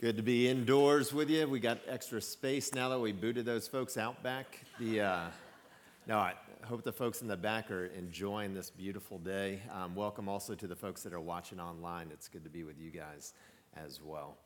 Good to be indoors with you. We got extra space now that we booted those folks out back. The uh, no, I hope the folks in the back are enjoying this beautiful day. Um, welcome also to the folks that are watching online. It's good to be with you guys as well.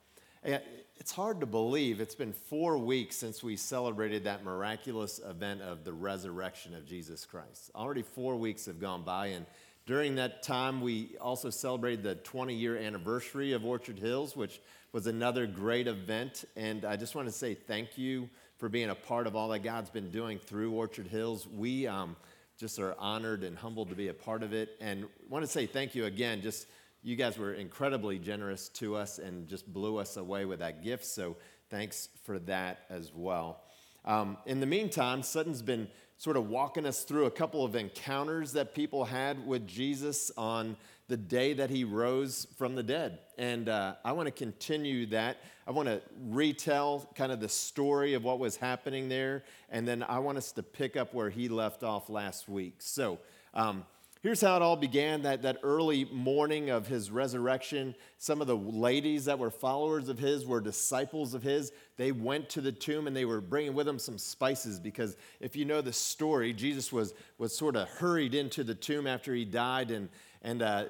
It's hard to believe it's been four weeks since we celebrated that miraculous event of the resurrection of Jesus Christ. Already four weeks have gone by, and during that time, we also celebrated the 20 year anniversary of Orchard Hills, which was another great event. And I just want to say thank you for being a part of all that God's been doing through Orchard Hills. We um, just are honored and humbled to be a part of it. And want to say thank you again. Just you guys were incredibly generous to us and just blew us away with that gift. So thanks for that as well. Um, in the meantime, Sutton's been sort of walking us through a couple of encounters that people had with Jesus on the day that he rose from the dead. And uh, I want to continue that. I want to retell kind of the story of what was happening there. And then I want us to pick up where he left off last week. So, um, Here's how it all began that, that early morning of his resurrection. Some of the ladies that were followers of his were disciples of his. They went to the tomb and they were bringing with them some spices because if you know the story, Jesus was, was sort of hurried into the tomb after he died and, and uh,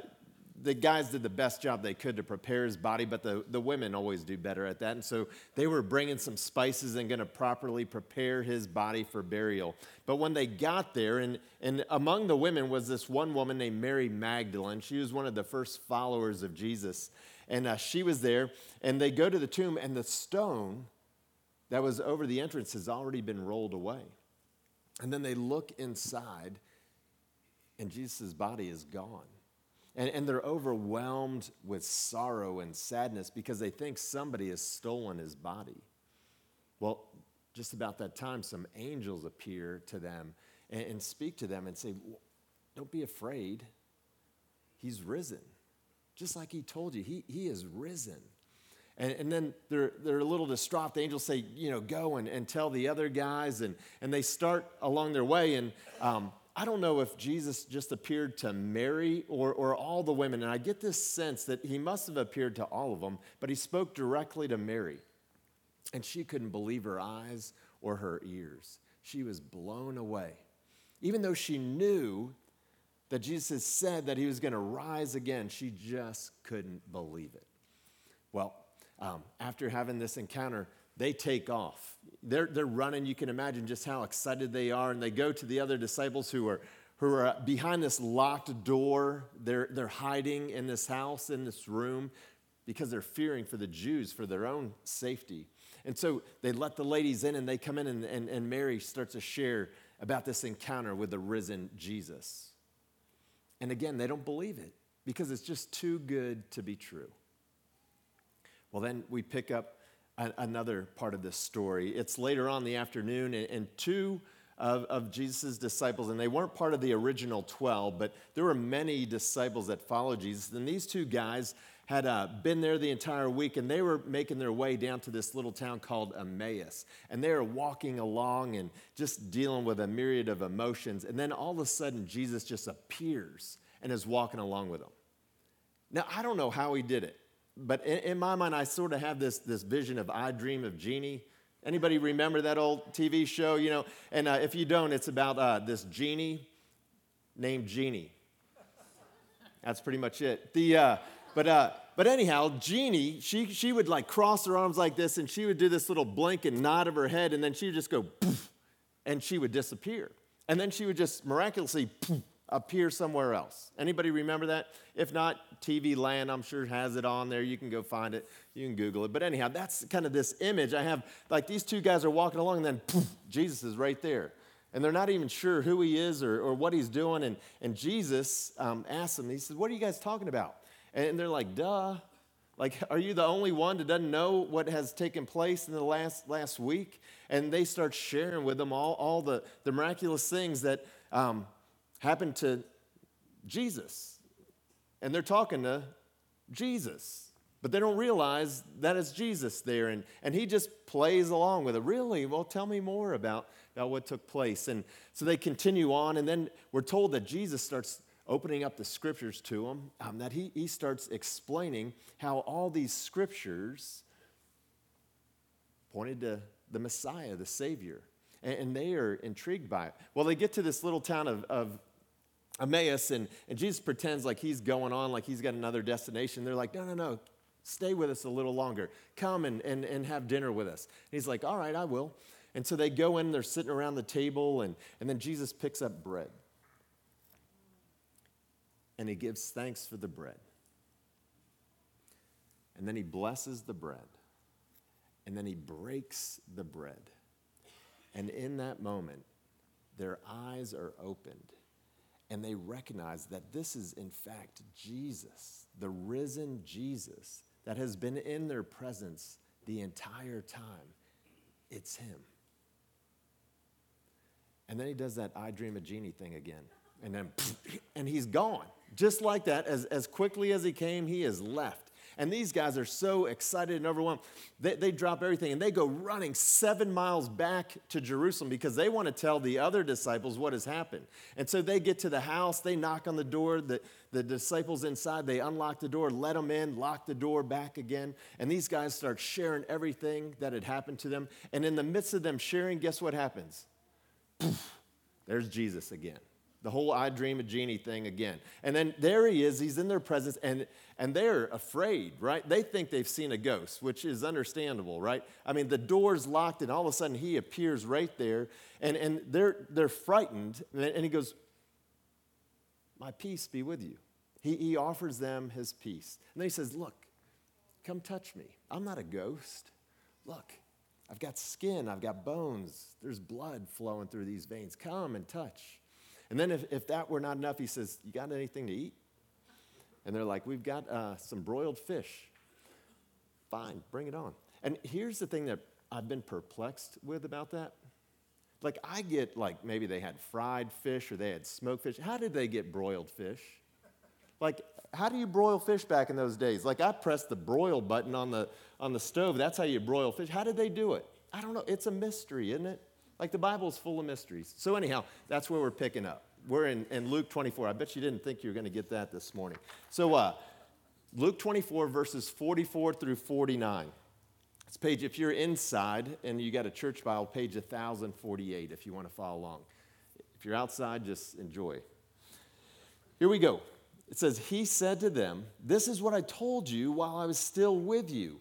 the guys did the best job they could to prepare his body, but the, the women always do better at that. And so they were bringing some spices and going to properly prepare his body for burial. But when they got there, and, and among the women was this one woman named Mary Magdalene. She was one of the first followers of Jesus. And uh, she was there, and they go to the tomb, and the stone that was over the entrance has already been rolled away. And then they look inside, and Jesus' body is gone. And, and they're overwhelmed with sorrow and sadness because they think somebody has stolen his body. Well, just about that time, some angels appear to them and, and speak to them and say, Don't be afraid. He's risen. Just like he told you, he, he is risen. And, and, then they're, they're a little distraught. The angels say, you know, go and, and tell the other guys. And, and they start along their way. And um, I don't know if Jesus just appeared to Mary or, or all the women, and I get this sense that he must have appeared to all of them, but he spoke directly to Mary. And she couldn't believe her eyes or her ears. She was blown away. Even though she knew that Jesus said that he was going to rise again, she just couldn't believe it. Well, um, after having this encounter, they take off. They're, they're running. You can imagine just how excited they are. And they go to the other disciples who are, who are behind this locked door. They're, they're hiding in this house, in this room, because they're fearing for the Jews, for their own safety. And so they let the ladies in and they come in, and, and, and Mary starts to share about this encounter with the risen Jesus. And again, they don't believe it because it's just too good to be true. Well, then we pick up another part of this story. It's later on the afternoon, and, two of, of Jesus' disciples, and they weren't part of the original 12, but there were many disciples that followed Jesus. And these two guys had uh, been there the entire week, and they were making their way down to this little town called Emmaus. And they were walking along and just dealing with a myriad of emotions. And then all of a sudden, Jesus just appears and is walking along with them. Now, I don't know how he did it but in, in, my mind, I sort of have this, this vision of I Dream of Jeannie. Anybody remember that old TV show? You know, and uh, if you don't, it's about uh, this genie named Jeannie. That's pretty much it. The, uh, but, uh, but anyhow, Jeannie, she, she would like cross her arms like this and she would do this little blink and nod of her head and then she would just go and she would disappear. And then she would just miraculously poof, appear somewhere else. Anybody remember that? If not, TV Land, I'm sure has it on there. You can go find it. You can Google it. But anyhow, that's kind of this image I have. Like these two guys are walking along, and then poof, Jesus is right there. And they're not even sure who he is or, or what he's doing. And, and Jesus um, asks them, he says, What are you guys talking about? And they're like, Duh. Like, are you the only one that doesn't know what has taken place in the last, last week? And they start sharing with them all, all the, the miraculous things that um, happened to Jesus. And they're talking to Jesus. But they don't realize that it's Jesus there. And, and he just plays along with it. Really? Well, tell me more about, about what took place. And so they continue on. And then we're told that Jesus starts opening up the scriptures to them, um, that he, he starts explaining how all these scriptures pointed to the Messiah, the Savior. And, and they are intrigued by it. Well, they get to this little town of, of Emmaus, and, and Jesus pretends like he's going on, like he's got another destination. They're like, no, no, no, stay with us a little longer. Come and, and, and have dinner with us. And he's like, all right, I will. And so they go in, they're sitting around the table, and, and then Jesus picks up bread. And he gives thanks for the bread. And then he blesses the bread. And then he breaks the bread. And in that moment, their eyes are opened and they recognize that this is, in fact, Jesus, the risen Jesus that has been in their presence the entire time. It's him. And then he does that I dream a genie thing again. And then, and he's gone. Just like that, as, as quickly as he came, he is left. And these guys are so excited and overwhelmed. They, they drop everything and they go running seven miles back to Jerusalem because they want to tell the other disciples what has happened. And so they get to the house, they knock on the door, the, the disciples inside, they unlock the door, let them in, lock the door back again. And these guys start sharing everything that had happened to them. And in the midst of them sharing, guess what happens? Poof, there's Jesus again the whole I dream a genie thing again. And then there he is, he's in their presence, and, and they're afraid, right? They think they've seen a ghost, which is understandable, right? I mean, the door's locked, and all of a sudden he appears right there, and, and they're, they're frightened. And he goes, My peace be with you. He, he offers them his peace. And then he says, Look, come touch me. I'm not a ghost. Look, I've got skin, I've got bones, there's blood flowing through these veins. Come and touch. And then if, if that were not enough, he says, You got anything to eat? And they're like, We've got uh, some broiled fish. Fine, bring it on. And here's the thing that I've been perplexed with about that. Like, I get, like, maybe they had fried fish or they had smoked fish. How did they get broiled fish? Like, how do you broil fish back in those days? Like, I pressed the broil button on the, on the stove. That's how you broil fish. How did they do it? I don't know. It's a mystery, isn't it? Like the Bible's full of mysteries. So, anyhow, that's where we're picking up. We're in, in Luke 24. I bet you didn't think you were going to get that this morning. So, uh, Luke 24, verses 44 through 49. It's page, if you're inside and you got a church Bible, page 1048 if you want to follow along. If you're outside, just enjoy. Here we go. It says, He said to them, This is what I told you while I was still with you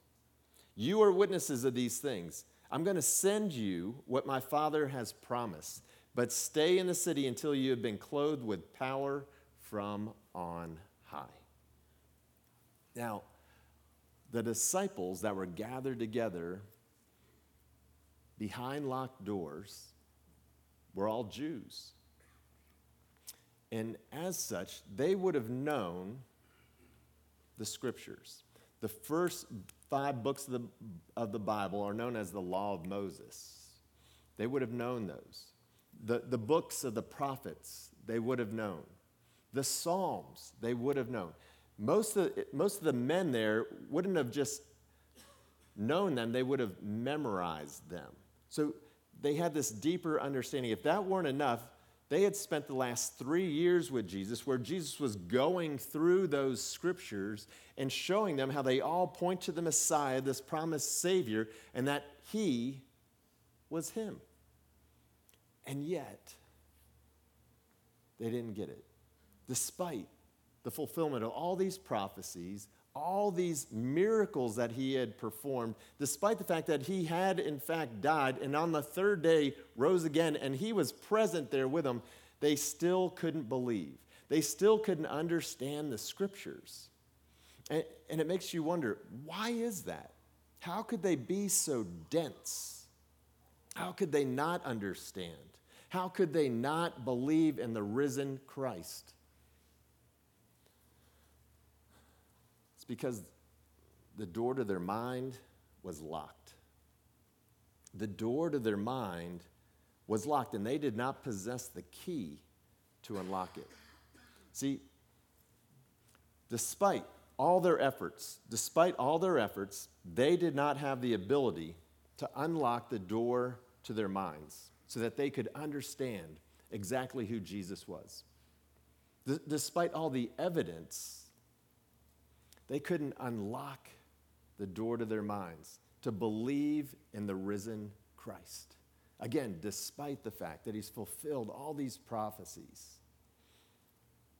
You are witnesses of these things. I'm going to send you what my Father has promised, but stay in the city until you have been clothed with power from on high. Now, the disciples that were gathered together behind locked doors were all Jews. And as such, they would have known the scriptures. The first five books of the, of the Bible are known as the Law of Moses. They would have known those. The, the books of the prophets, they would have known. The Psalms, they would have known. Most of, most of the men there wouldn't have just known them, they would have memorized them. So they had this deeper understanding. If that weren't enough, they had spent the last three years with Jesus, where Jesus was going through those scriptures and showing them how they all point to the Messiah, this promised Savior, and that He was Him. And yet, they didn't get it. Despite the fulfillment of all these prophecies, all these miracles that he had performed, despite the fact that he had in fact died and on the third day rose again and he was present there with them, they still couldn't believe. They still couldn't understand the scriptures. And, and it makes you wonder why is that? How could they be so dense? How could they not understand? How could they not believe in the risen Christ? Because the door to their mind was locked. the door to their mind was locked, and they did not possess the key to unlock it. See, despite all their efforts, despite all their efforts, they did not have the ability to unlock the door to their minds so that they could understand exactly who Jesus was. D- despite all the evidence, they couldn't unlock the door to their minds to believe in the risen Christ. Again, despite the fact that he's fulfilled all these prophecies,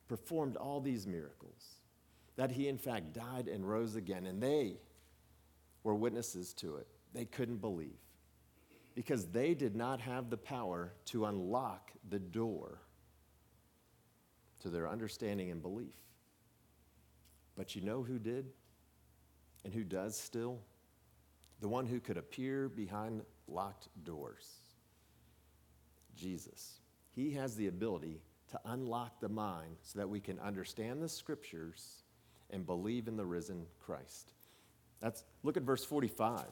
performed all these miracles, that he in fact died and rose again, and they were witnesses to it. They couldn't believe because they did not have the power to unlock the door to their understanding and belief. But you know who did and who does still? The one who could appear behind locked doors Jesus. He has the ability to unlock the mind so that we can understand the scriptures and believe in the risen Christ. That's, look at verse 45.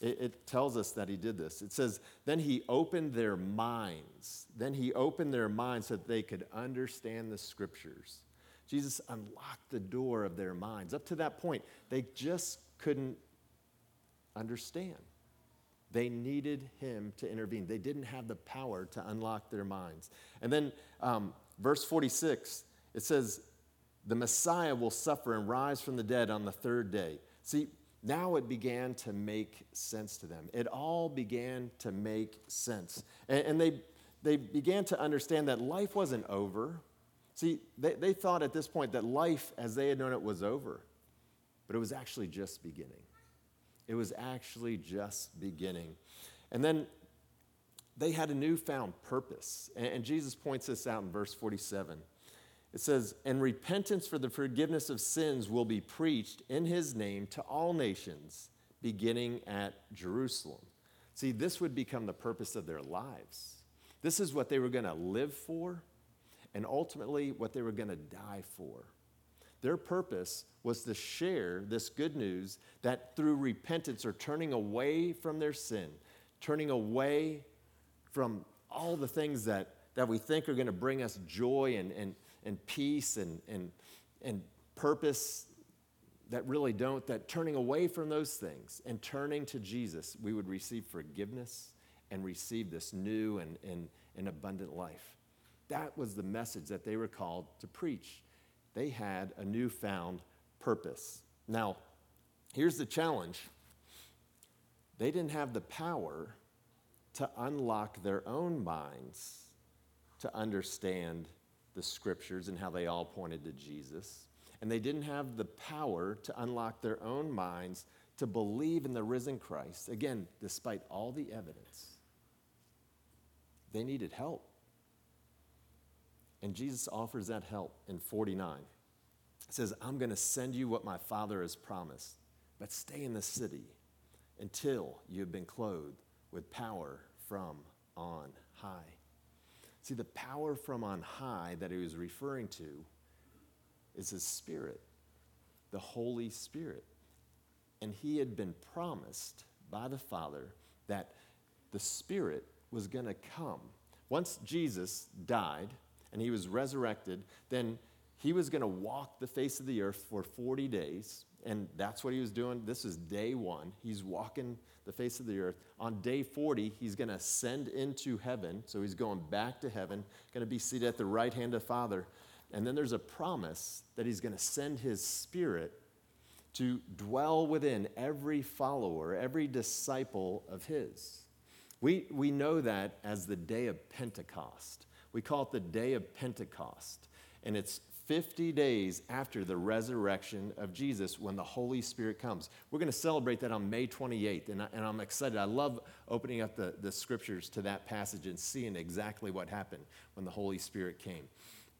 It, it, tells us that he did this. It says, Then he opened their minds. Then he opened their minds so that they could understand the scriptures. Jesus unlocked the door of their minds. Up to that point, they just couldn't understand. They needed him to intervene. They didn't have the power to unlock their minds. And then, um, verse 46, it says, The Messiah will suffer and rise from the dead on the third day. See, now it began to make sense to them. It all began to make sense. And, and they, they began to understand that life wasn't over. See, they, they thought at this point that life as they had known it was over, but it was actually just beginning. It was actually just beginning. And then they had a newfound purpose. And, and Jesus points this out in verse 47. It says, And repentance for the forgiveness of sins will be preached in his name to all nations, beginning at Jerusalem. See, this would become the purpose of their lives. This is what they were going to live for, and ultimately what they were going to die for. Their purpose was to share this good news that through repentance or turning away from their sin, turning away from all the things that, that we think are going to bring us joy and, and, and peace and, and, and purpose that really don't, that turning away from those things and turning to Jesus, we would receive forgiveness and receive this new and, and, and abundant life. That was the message that they were called to preach they had a newfound purpose. Now, here's the challenge they didn't have the power to unlock their own minds to understand the scriptures and how they all pointed to Jesus. And they didn't have the power to unlock their own minds to believe in the risen Christ. Again, despite all the evidence, they needed help. And Jesus offers that help in 49. He says, I'm going to send you what my Father has promised, but stay in the city until you have been clothed with power from on high. See, the power from on high that he was referring to is his Spirit, the Holy Spirit. And he had been promised by the Father that the Spirit was going to come. Once Jesus died, and he was resurrected, then he was going to walk the face of the earth for 40 days. And that's what he was doing. This is day one. He's walking the face of the earth. On day 40, he's going to ascend into heaven. So he's going back to heaven, going to be seated at the right hand of Father. And then there's a promise that he's going to send his spirit to dwell within every follower, every disciple of his. We, we know that as the day of Pentecost. We call it the day of Pentecost. And it's 50 days after the resurrection of Jesus when the Holy Spirit comes. We're going to celebrate that on May 28th, and, I, and I'm excited. I love opening up the, the scriptures to that passage and seeing exactly what happened when the Holy Spirit came.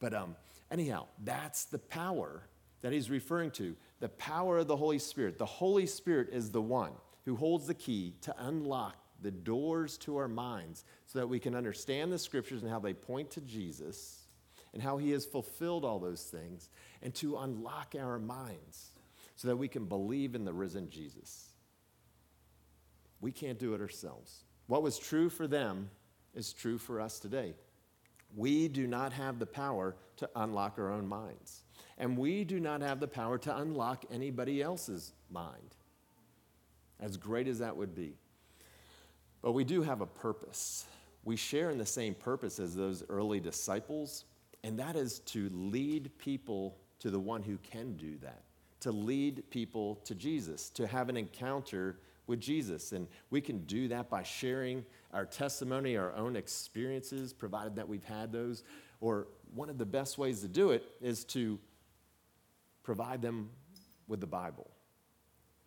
But um, anyhow, that's the power that he's referring to the power of the Holy Spirit. The Holy Spirit is the one who holds the key to unlock the doors to our minds so that we can understand the scriptures and how they point to Jesus and how he has fulfilled all those things and to unlock our minds so that we can believe in the risen Jesus. We can't do it ourselves. What was true for them is true for us today. We do not have the power to unlock our own minds. And we do not have the power to unlock anybody else's mind, as great as that would be. But we do have a purpose. We share in the same purpose as those early disciples, and that is to lead people to the one who can do that, to lead people to Jesus, to have an encounter with Jesus. And we can do that by sharing our testimony, our own experiences, provided that we've had those. Or one of the best ways to do it is to provide them with the Bible.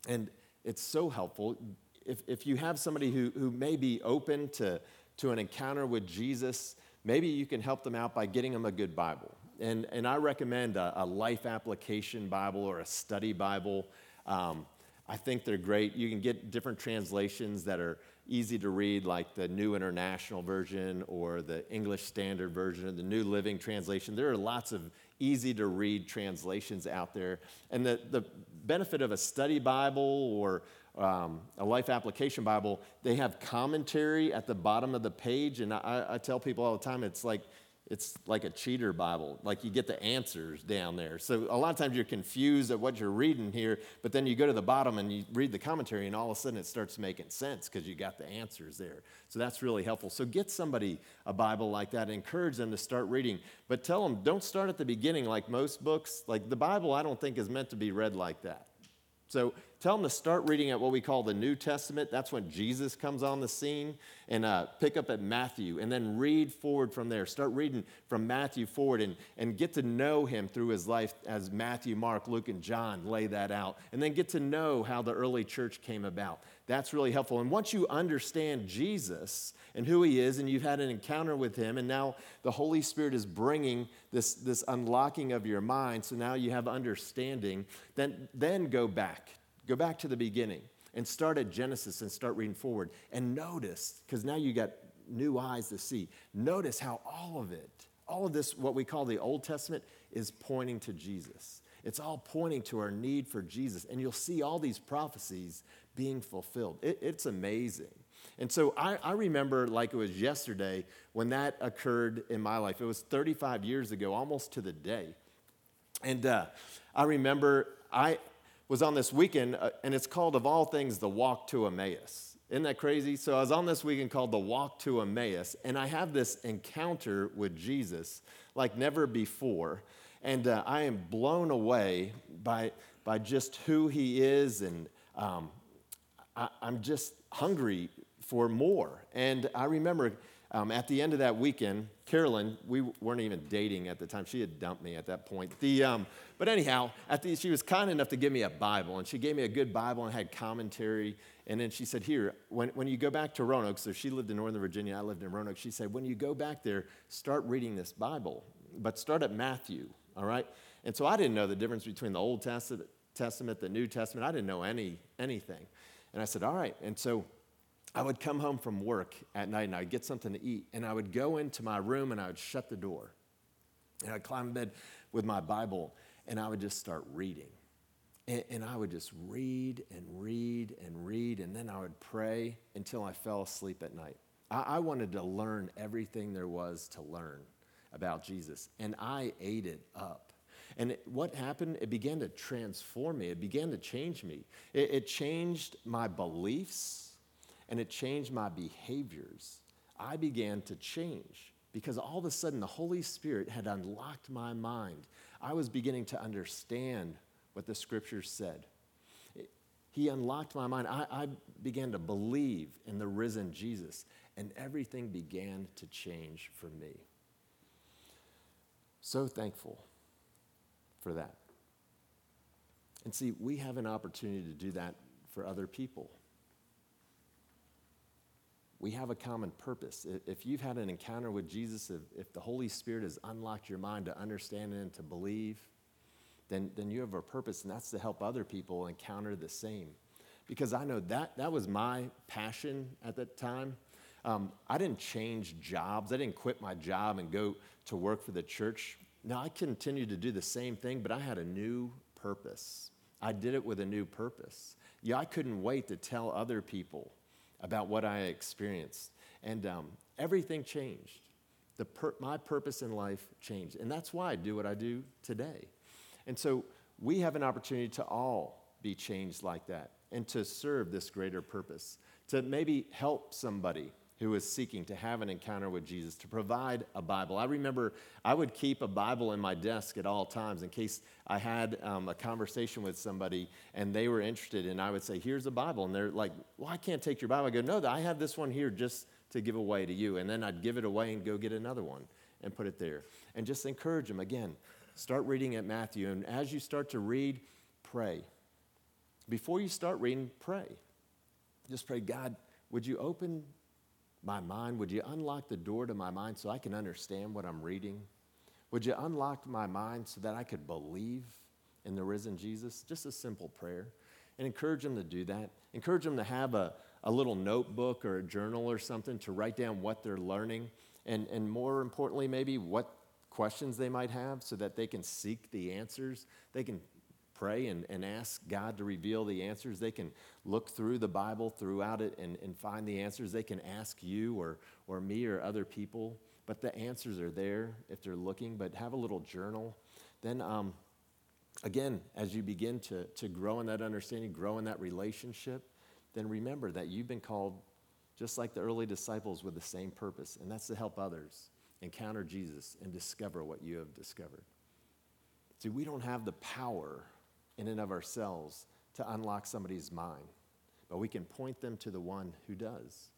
And it's so helpful. If, if you have somebody who, who may be open to, to an encounter with Jesus, maybe you can help them out by getting them a good Bible. And, and I recommend a, a life application Bible or a study Bible. Um, I think they're great. You can get different translations that are easy to read, like the New International Version or the English Standard Version or the New Living Translation. There are lots of easy to read translations out there. And the, the benefit of a study Bible or um, a life application Bible, they have commentary at the bottom of the page. And I, I tell people all the time, it's like it's like a cheater Bible. Like you get the answers down there. So a lot of times you're confused at what you're reading here, but then you go to the bottom and you read the commentary, and all of a sudden it starts making sense because you got the answers there. So that's really helpful. So get somebody a Bible like that, encourage them to start reading, but tell them don't start at the beginning like most books. Like the Bible, I don't think is meant to be read like that. So tell them to start reading at what we call the New Testament. That's when Jesus comes on the scene. And uh, pick up at Matthew and then read forward from there. Start reading from Matthew forward and, and get to know him through his life as Matthew, Mark, Luke, and John lay that out. And then get to know how the early church came about. That's really helpful. And once you understand Jesus and who he is, and you've had an encounter with him, and now the Holy Spirit is bringing this, this unlocking of your mind, so now you have understanding, then, then go back. Go back to the beginning and start at Genesis and start reading forward. And notice, because now you got new eyes to see, notice how all of it, all of this, what we call the Old Testament, is pointing to Jesus. It's all pointing to our need for Jesus. And you'll see all these prophecies being fulfilled. It, it's amazing. And so I, I, remember like it was yesterday when that occurred in my life. It was 35 years ago, almost to the day. And uh, I remember I was on this weekend, uh, and it's called, of all things, the Walk to Emmaus. Isn't that crazy? So I was on this weekend called the Walk to Emmaus, and I have this encounter with Jesus like never before. And uh, I am blown away by, by just who he is and um, I, am just hungry for more. And I remember um, at the end of that weekend, Carolyn, we weren't even dating at the time. She had dumped me at that point. The, um, but anyhow, the, she was kind enough to give me a Bible, and she gave me a good Bible and had commentary. And then she said, Here, when, when you go back to Roanoke, so she lived in Northern Virginia, I lived in Roanoke, she said, When you go back there, start reading this Bible, but start at Matthew, all right? And so I didn't know the difference between the Old Testament, Testament the New Testament. I didn't know any, anything. And I said, All right. And so I would come home from work at night and I'd get something to eat. And I would go into my room and I would shut the door. And I'd climb in bed with my Bible and I would just start reading. And, and I would just read and read and read. And then I would pray until I fell asleep at night. I, I wanted to learn everything there was to learn about Jesus. And I ate it up. And what happened? It began to transform me, it began to change me. It, it changed my beliefs and it changed my behaviors. I began to change because all of a sudden the Holy Spirit had unlocked my mind. I was beginning to understand what the scriptures said. he unlocked my mind. I, I began to believe in the risen Jesus, and everything began to change for me. So thankful for that. And see, we have an opportunity to do that for other people. We have a common purpose. If you've had an encounter with Jesus, if, if the Holy Spirit has unlocked your mind to understand and to believe, then, then you have a purpose, and that's to help other people encounter the same. Because I know that, that was my passion at that time. Um, I didn't change jobs, I didn't quit my job and go to work for the church now, I continued to do the same thing, but I had a new purpose. I did it with a new purpose. Yeah, I couldn't wait to tell other people about what I experienced. And um, everything changed. The pur- my purpose in life changed. And that's why I do what I do today. And so we have an opportunity to all be changed like that and to serve this greater purpose, to maybe help somebody who is seeking to have an encounter with Jesus, to provide a Bible. I remember I would keep a Bible in my desk at all times in case I had um, a conversation with somebody and they were interested, and I would say, Here's a Bible. And they're like, Well, I can't take your Bible. I go, No, I have this one here just to give away to you. And then I'd give it away and go get another one and put it there. And just encourage them again. Start reading at Matthew. And as you start to read, pray. Before you start reading, pray. Just pray, God, would you open my mind? Would you unlock the door to my mind so I can understand what I'm reading? Would you unlock my mind so that I could believe in the risen Jesus? Just a simple prayer. And encourage them to do that. Encourage them to have a, a little notebook or a journal or something to write down what they're learning. And, and more importantly, maybe what questions they might have so that they can seek the answers. They can pray and, and ask God to reveal the answers. They can look through the Bible throughout it and, and find the answers. They can ask you or, or me or other people, but the answers are there if they're looking. But have a little journal. Then, um, again, as you begin to, to grow in that understanding, grow in that relationship, then remember that you've been called just like the early disciples with the same purpose, and that's to help others encounter Jesus and discover what you have discovered. See, we don't have the power in and of ourselves to unlock somebody's mind, but we can point them to the one who does.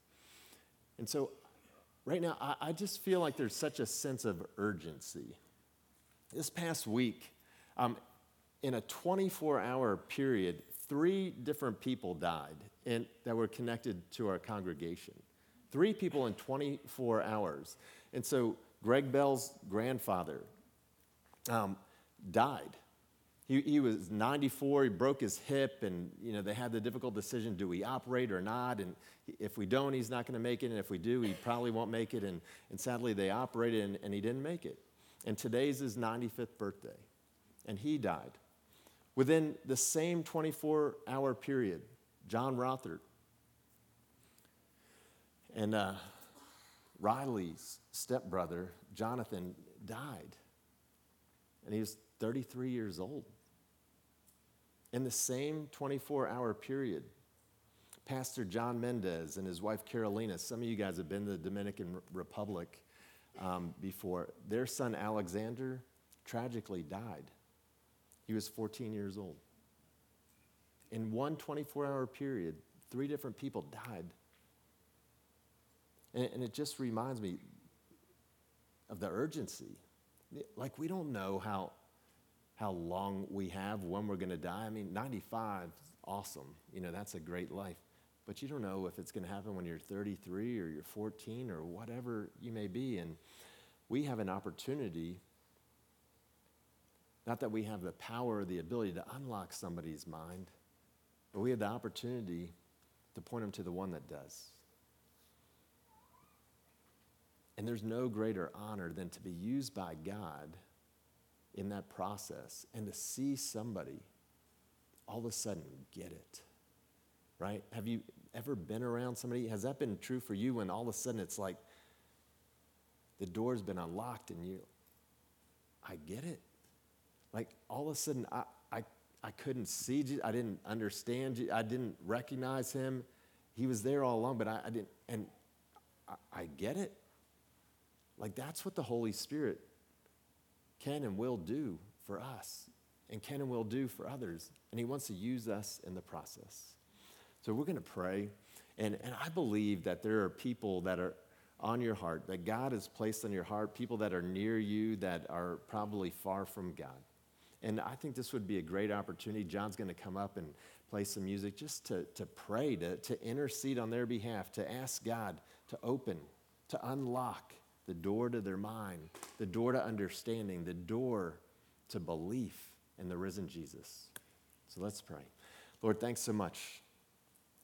And so, right now, I, I just feel like there's such a sense of urgency. This past week, um, in a 24 hour period, three different people died in, that were connected to our congregation. Three people in 24 hours. And so, Greg Bell's grandfather um, died he, he was 94, he broke his hip, and you know, they had the difficult decision do we operate or not? And if we don't, he's not going to make it, and if we do, he probably won't make it. And, and sadly, they operated, and, and he didn't make it. And today's his 95th birthday, and he died. Within the same 24 hour period, John Rothert and uh, Riley's stepbrother, Jonathan, died. And he was 33 years old. In the same 24 hour period, Pastor John Mendez and his wife Carolina, some of you guys have been to the Dominican Republic um, before, their son Alexander tragically died. He was 14 years old. In one 24 hour period, three different people died. And, and it just reminds me of the urgency. Like, we don't know how how long we have, when we're going to die. I mean, 95 awesome. You know, that's a great life. But you don't know if it's going to happen when you're 33 or you're 14 or whatever you may be. And we have an opportunity, not that we have the power or the ability to unlock somebody's mind, but we have the opportunity to point them to the one that does. And there's no greater honor than to be used by God in that process and to see somebody all of a sudden get it, right? Have you ever been around somebody? Has that been true for you when all of a sudden it's like the door's been unlocked and you, I get it. Like all of a sudden I, I, I couldn't see Jesus. I didn't understand Jesus. I didn't recognize him. He was there all along, but I, I didn't, and I, I get it. Like that's what the Holy Spirit can and will do for us and can and will do for others. And He wants to use us in the process. So we're going to pray. And, and I believe that there are people that are on your heart, that God has placed on your heart, people that are near you that are probably far from God. And I think this would be a great opportunity. John's going to come up and play some music just to, to pray, to, to intercede on their behalf, to ask God to open, to unlock the door to their mind, the door to understanding, the door to belief in the risen Jesus. So let's pray. Lord, thanks so much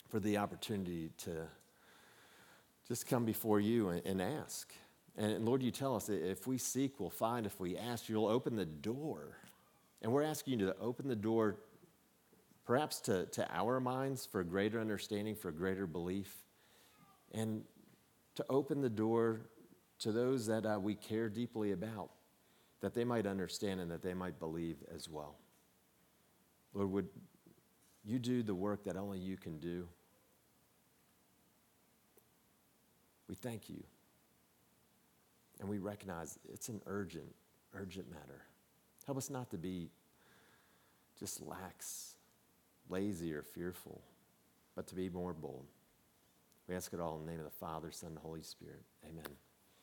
for the opportunity to just come before you and, and ask. And Lord, you tell us that if we seek, we'll find. If we ask, you'll open the door. And we're asking you to open the door perhaps to, to our minds for greater understanding, for greater belief, and to open the door to those that uh, we care deeply about, that they might understand and that they might believe as well. Lord, would you do the work that only you can do? We thank you. And we recognize it's an urgent, urgent matter. Help us not to be just lax, lazy, or fearful, but to be more bold. We ask it all in the name of the Father, Son, and Holy Spirit. Amen.